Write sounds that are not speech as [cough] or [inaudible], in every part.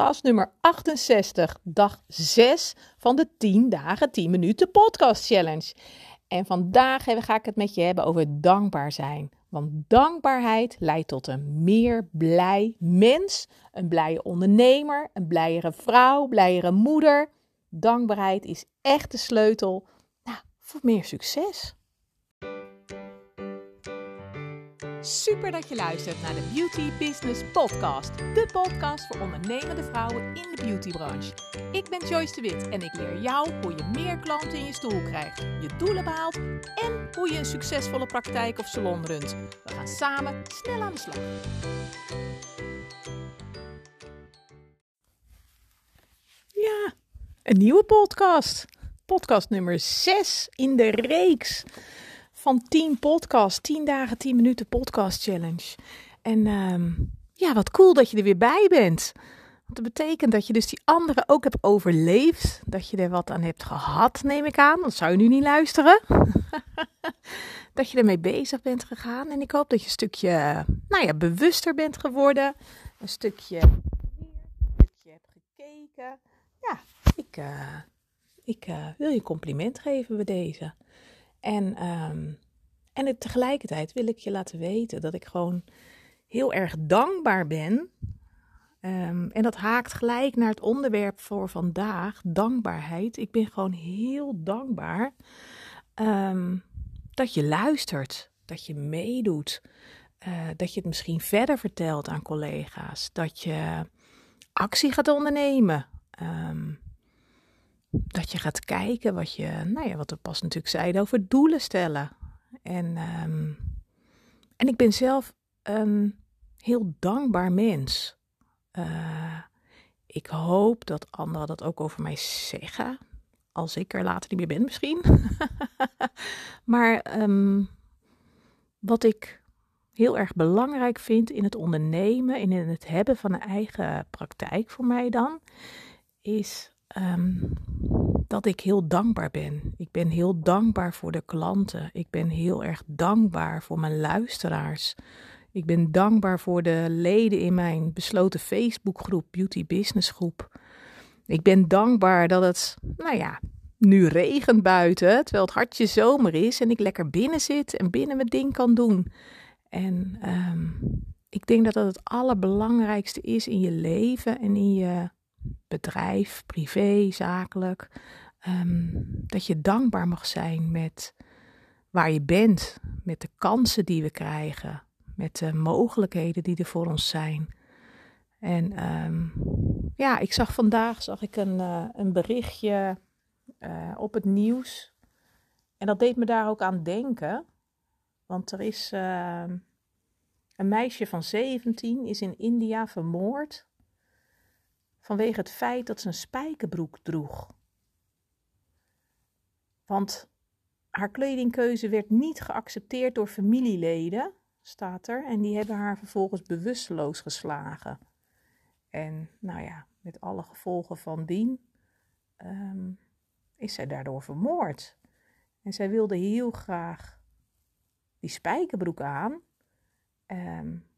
podcast nummer 68, dag 6 van de 10 dagen 10 minuten podcast challenge. En vandaag ga ik het met je hebben over dankbaar zijn. Want dankbaarheid leidt tot een meer blij mens, een blije ondernemer, een blijere vrouw, blijere moeder. Dankbaarheid is echt de sleutel nou, voor meer succes. Super dat je luistert naar de Beauty Business Podcast. De podcast voor ondernemende vrouwen in de beautybranche. Ik ben Joyce de Wit en ik leer jou hoe je meer klanten in je stoel krijgt, je doelen behaalt en hoe je een succesvolle praktijk of salon runt. We gaan samen snel aan de slag. Ja, een nieuwe podcast. Podcast nummer 6 in de reeks van 10 podcast, 10 dagen, 10 minuten podcast challenge. En ehm, ja, wat cool dat je er weer bij bent. Want dat betekent dat je dus die anderen ook hebt overleefd. Dat je er wat aan hebt gehad, neem ik aan. Dan zou je nu niet luisteren. [laughs] dat je ermee bezig bent gegaan. En ik hoop dat je een stukje, nou ja, bewuster bent geworden. Een stukje, een stukje hebt gekeken. Ja, ik, uh, ik uh, wil je compliment geven bij deze. En, um, en tegelijkertijd wil ik je laten weten dat ik gewoon heel erg dankbaar ben. Um, en dat haakt gelijk naar het onderwerp voor vandaag, dankbaarheid. Ik ben gewoon heel dankbaar um, dat je luistert, dat je meedoet, uh, dat je het misschien verder vertelt aan collega's, dat je actie gaat ondernemen. Dat je gaat kijken wat je, nou ja, wat we pas natuurlijk zeiden over doelen stellen. En, um, en ik ben zelf een heel dankbaar mens. Uh, ik hoop dat anderen dat ook over mij zeggen. Als ik er later niet meer ben, misschien. [laughs] maar um, wat ik heel erg belangrijk vind in het ondernemen en in het hebben van een eigen praktijk voor mij dan, is um, dat ik heel dankbaar ben. Ik ben heel dankbaar voor de klanten. Ik ben heel erg dankbaar voor mijn luisteraars. Ik ben dankbaar voor de leden in mijn besloten Facebookgroep, Beauty Business Groep. Ik ben dankbaar dat het, nou ja, nu regent buiten, terwijl het hartje zomer is en ik lekker binnen zit en binnen mijn ding kan doen. En um, ik denk dat dat het allerbelangrijkste is in je leven en in je bedrijf, privé, zakelijk. Um, dat je dankbaar mag zijn met waar je bent, met de kansen die we krijgen, met de mogelijkheden die er voor ons zijn. En um, ja, ik zag vandaag zag ik een, uh, een berichtje uh, op het nieuws. En dat deed me daar ook aan denken. Want er is uh, een meisje van 17 is in India vermoord vanwege het feit dat ze een spijkerbroek droeg. Want haar kledingkeuze werd niet geaccepteerd door familieleden, staat er, en die hebben haar vervolgens bewusteloos geslagen. En nou ja, met alle gevolgen van dien um, is zij daardoor vermoord. En zij wilde heel graag die spijkerbroek aan. Um,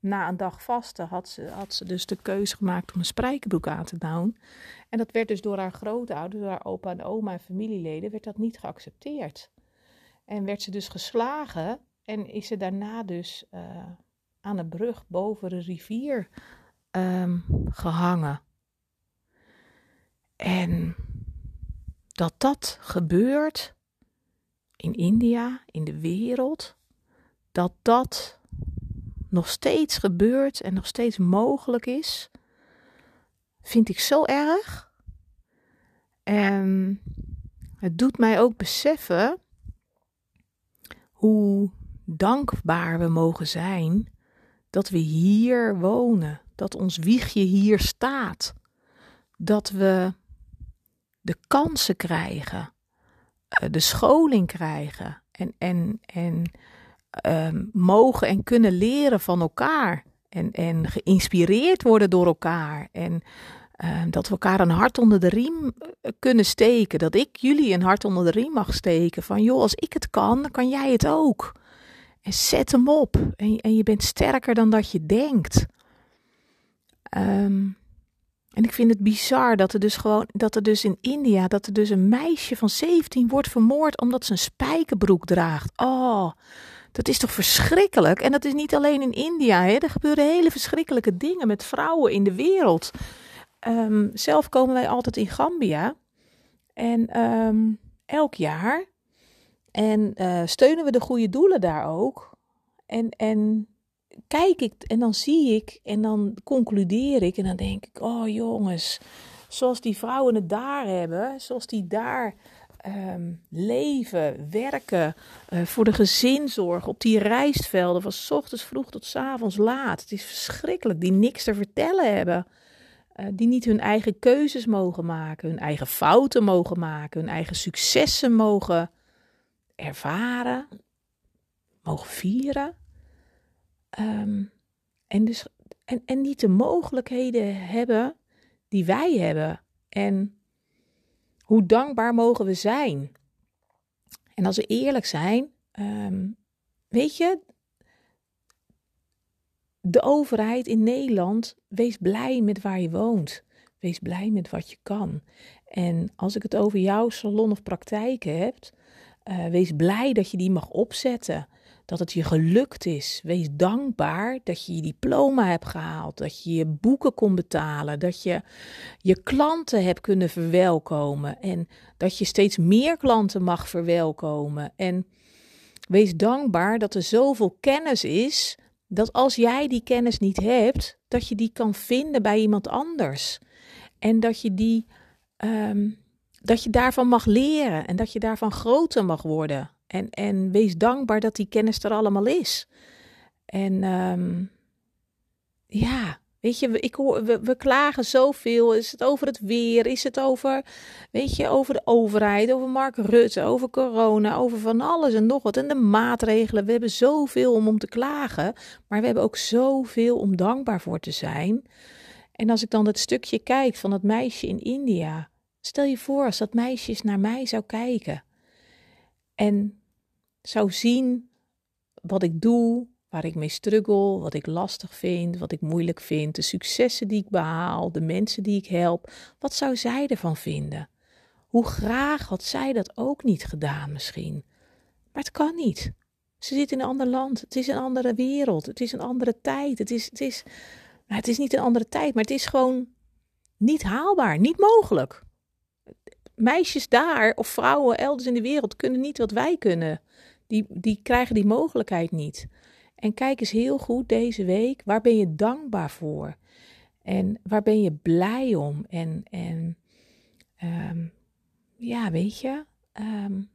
na een dag vasten had ze, had ze dus de keuze gemaakt om een spijkerbroek aan te doen. En dat werd dus door haar grootouders, door haar opa en oma en familieleden, werd dat niet geaccepteerd. En werd ze dus geslagen en is ze daarna dus uh, aan een brug boven de rivier um, gehangen. En dat dat gebeurt in India, in de wereld, dat dat nog steeds gebeurt en nog steeds mogelijk is, vind ik zo erg. En het doet mij ook beseffen hoe dankbaar we mogen zijn dat we hier wonen, dat ons wiegje hier staat, dat we de kansen krijgen, eh, de scholing krijgen en, en, en um, mogen en kunnen leren van elkaar. En, en geïnspireerd worden door elkaar. En uh, dat we elkaar een hart onder de riem eh, kunnen steken. Dat ik jullie een hart onder de riem mag steken. Van joh, als ik het kan, dan kan jij het ook. En zet hem op. En, en je bent sterker dan dat je denkt. Um, En ik vind het bizar dat er dus gewoon, dat er dus in India, dat er dus een meisje van 17 wordt vermoord omdat ze een spijkerbroek draagt. Oh, dat is toch verschrikkelijk? En dat is niet alleen in India, hè? er gebeuren hele verschrikkelijke dingen met vrouwen in de wereld. Ehm, zelf komen wij altijd in Gambia. En ehm, elk jaar. En uh, steunen we de goede doelen daar ook. En, en kijk ik en dan zie ik en dan concludeer ik en dan denk ik, oh jongens, zoals die vrouwen het daar hebben, zoals die daar um, leven, werken, uh, voor de gezinzorg op die rijstvelden van ochtends vroeg tot avonds laat. Het is verschrikkelijk, die niks te vertellen hebben. Uh, die niet hun eigen keuzes mogen maken, hun eigen fouten mogen maken, hun eigen successen mogen ervaren, mogen vieren. Um, en, dus, en, en niet de mogelijkheden hebben die wij hebben. En hoe dankbaar mogen we zijn? En als we eerlijk zijn, um, weet je, de overheid in Nederland, wees blij met waar je woont. Wees blij met wat je kan. En als ik het over jouw salon of praktijken heb, uh, wees blij dat je die mag opzetten dat het je gelukt is. Wees dankbaar dat je je diploma hebt gehaald, dat je je boeken kon betalen, dat je je klanten hebt kunnen verwelkomen en dat je steeds meer klanten mag verwelkomen. En wees dankbaar dat er zoveel kennis is dat als jij die kennis niet hebt, dat je die kan vinden bij iemand anders. En dat je die um, dat je daarvan mag leren en dat je daarvan groter mag worden. En, en wees dankbaar dat die kennis er allemaal is. En um, ja, weet je, ik we, klagen zoveel. Is het over het weer? Is het over, weet je, over de overheid, over Mark Rutte, over corona, over van alles en nog wat. En de maatregelen. We hebben zoveel om om te klagen. Maar we hebben ook zoveel om dankbaar voor te zijn. En als ik dan het stukje kijk van dat meisje in India. Stel je voor als dat meisje naar mij zou kijken. En zou zien wat ik doe, waar ik mee struggle, wat ik lastig vind, wat ik moeilijk vind, de successen die ik behaal, de mensen die ik help, wat zou zij ervan vinden? Hoe graag had zij dat ook niet gedaan misschien? Maar het kan niet. Ze zit in een ander land. Het is een andere wereld. Het is een andere tijd. Het is, het is, nou, het is niet een andere tijd, maar het is gewoon niet haalbaar, niet mogelijk. Meisjes daar of vrouwen elders in de wereld kunnen niet wat wij kunnen die, die krijgen die mogelijkheid niet. En kijk eens heel goed deze week, waar ben je dankbaar voor? En waar ben je blij om? En, en um, ja, weet je, um,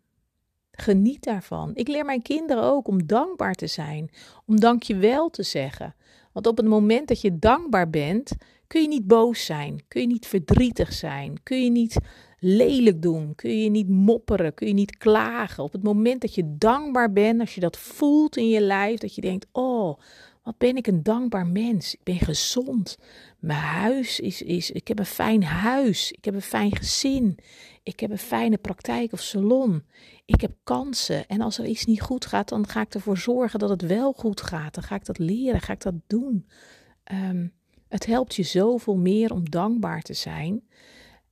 geniet daarvan. Ik leer mijn kinderen ook om dankbaar te zijn, om dankjewel te zeggen. Want op het moment dat je dankbaar bent, kun je niet boos zijn, kun je niet verdrietig zijn, kun je niet lelijk doen? Kun je niet mopperen? Kun je niet klagen? Op het moment dat je dankbaar bent, als je dat voelt in je lijf, dat je denkt: Oh, wat ben ik een dankbaar mens? Ik ben gezond. Mijn huis is, is. Ik heb een fijn huis. Ik heb een fijn gezin. Ik heb een fijne praktijk of salon. Ik heb kansen. En als er iets niet goed gaat, dan ga ik ervoor zorgen dat het wel goed gaat. Dan ga ik dat leren. Ga ik dat doen. Um, het helpt je zoveel meer om dankbaar te zijn.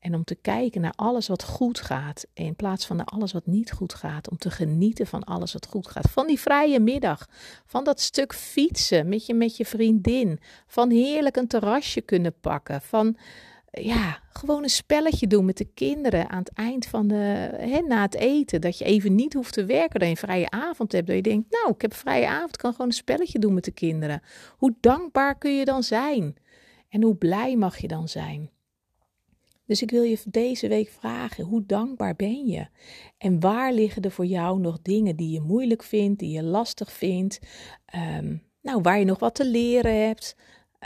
En om te kijken naar alles wat goed gaat. In plaats van naar alles wat niet goed gaat. Om te genieten van alles wat goed gaat. Van die vrije middag. Van dat stuk fietsen met je, met je vriendin. Van heerlijk een terrasje kunnen pakken. Van ja, gewoon een spelletje doen met de kinderen aan het eind van de, hè, na het eten. Dat je even niet hoeft te werken, dat je een vrije avond hebt. Dat je denkt, nou, ik heb een vrije avond, kan gewoon een spelletje doen met de kinderen. Hoe dankbaar kun je dan zijn? En hoe blij mag je dan zijn? Dus ik wil je deze week vragen: hoe dankbaar ben je? En waar liggen er voor jou nog dingen die je moeilijk vindt, die je lastig vindt? Um, nou, waar je nog wat te leren hebt.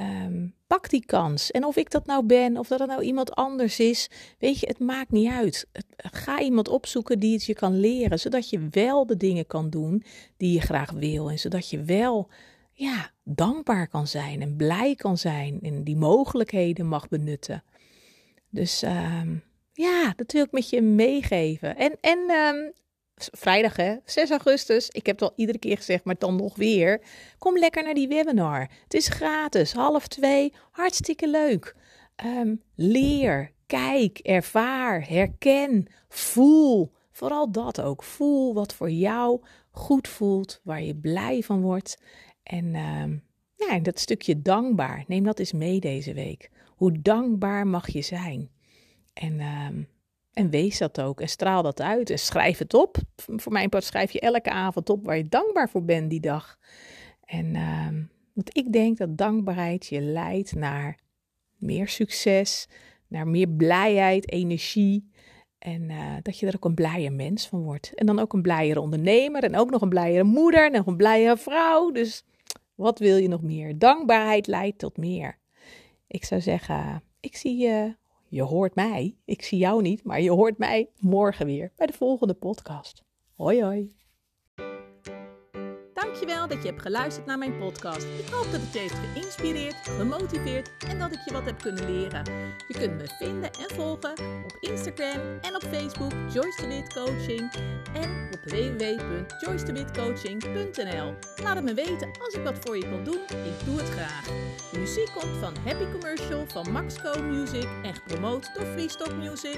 Um, pak die kans. En of ik dat nou ben, of dat het nou iemand anders is, weet je, het maakt niet uit. Ga iemand opzoeken die het je kan leren, zodat je wel de dingen kan doen die je graag wil. En zodat je wel ja, dankbaar kan zijn en blij kan zijn en die mogelijkheden mag benutten. Dus uh, ja, dat wil ik met je meegeven. En, en um, vrijdag hè, 6 augustus. Ik heb het al iedere keer gezegd, maar dan nog weer. Kom lekker naar die webinar. Het is gratis, half twee. Hartstikke leuk. Ehm, leer, kijk, ervaar, herken, voel. Vooral dat ook. Voel wat voor jou goed voelt, waar je blij van wordt. En um, ja, dat stukje dankbaar, neem dat eens mee deze week. Hoe dankbaar mag je zijn? En, um, en wees dat ook en straal dat uit en schrijf het op. Voor mijn part schrijf je elke avond op waar je dankbaar voor bent die dag. En um, want ik denk dat dankbaarheid je leidt naar meer succes, naar meer blijheid, energie. En uh, dat je er ook een blijer mens van wordt. En dan ook een blijere ondernemer en ook nog een blijere moeder en nog een blijere vrouw. Dus wat wil je nog meer? Dankbaarheid leidt tot meer. Ik zou zeggen, ik zie je, je hoort mij. Ik zie jou niet, maar je hoort mij morgen weer bij de volgende podcast. Hoi hoi. Dankjewel dat je hebt geluisterd naar mijn podcast. Ik hoop dat het je heeft geïnspireerd, gemotiveerd en dat ik je wat heb kunnen leren. Je kunt me vinden en volgen op Instagram en op Facebook Joyce de Coaching en op www.joycedewitcoaching.nl. Laat het me weten als ik wat voor je kan doen. Ik doe het graag. De muziek komt van Happy Commercial van Maxco Music en gepromoot door Freestock Music.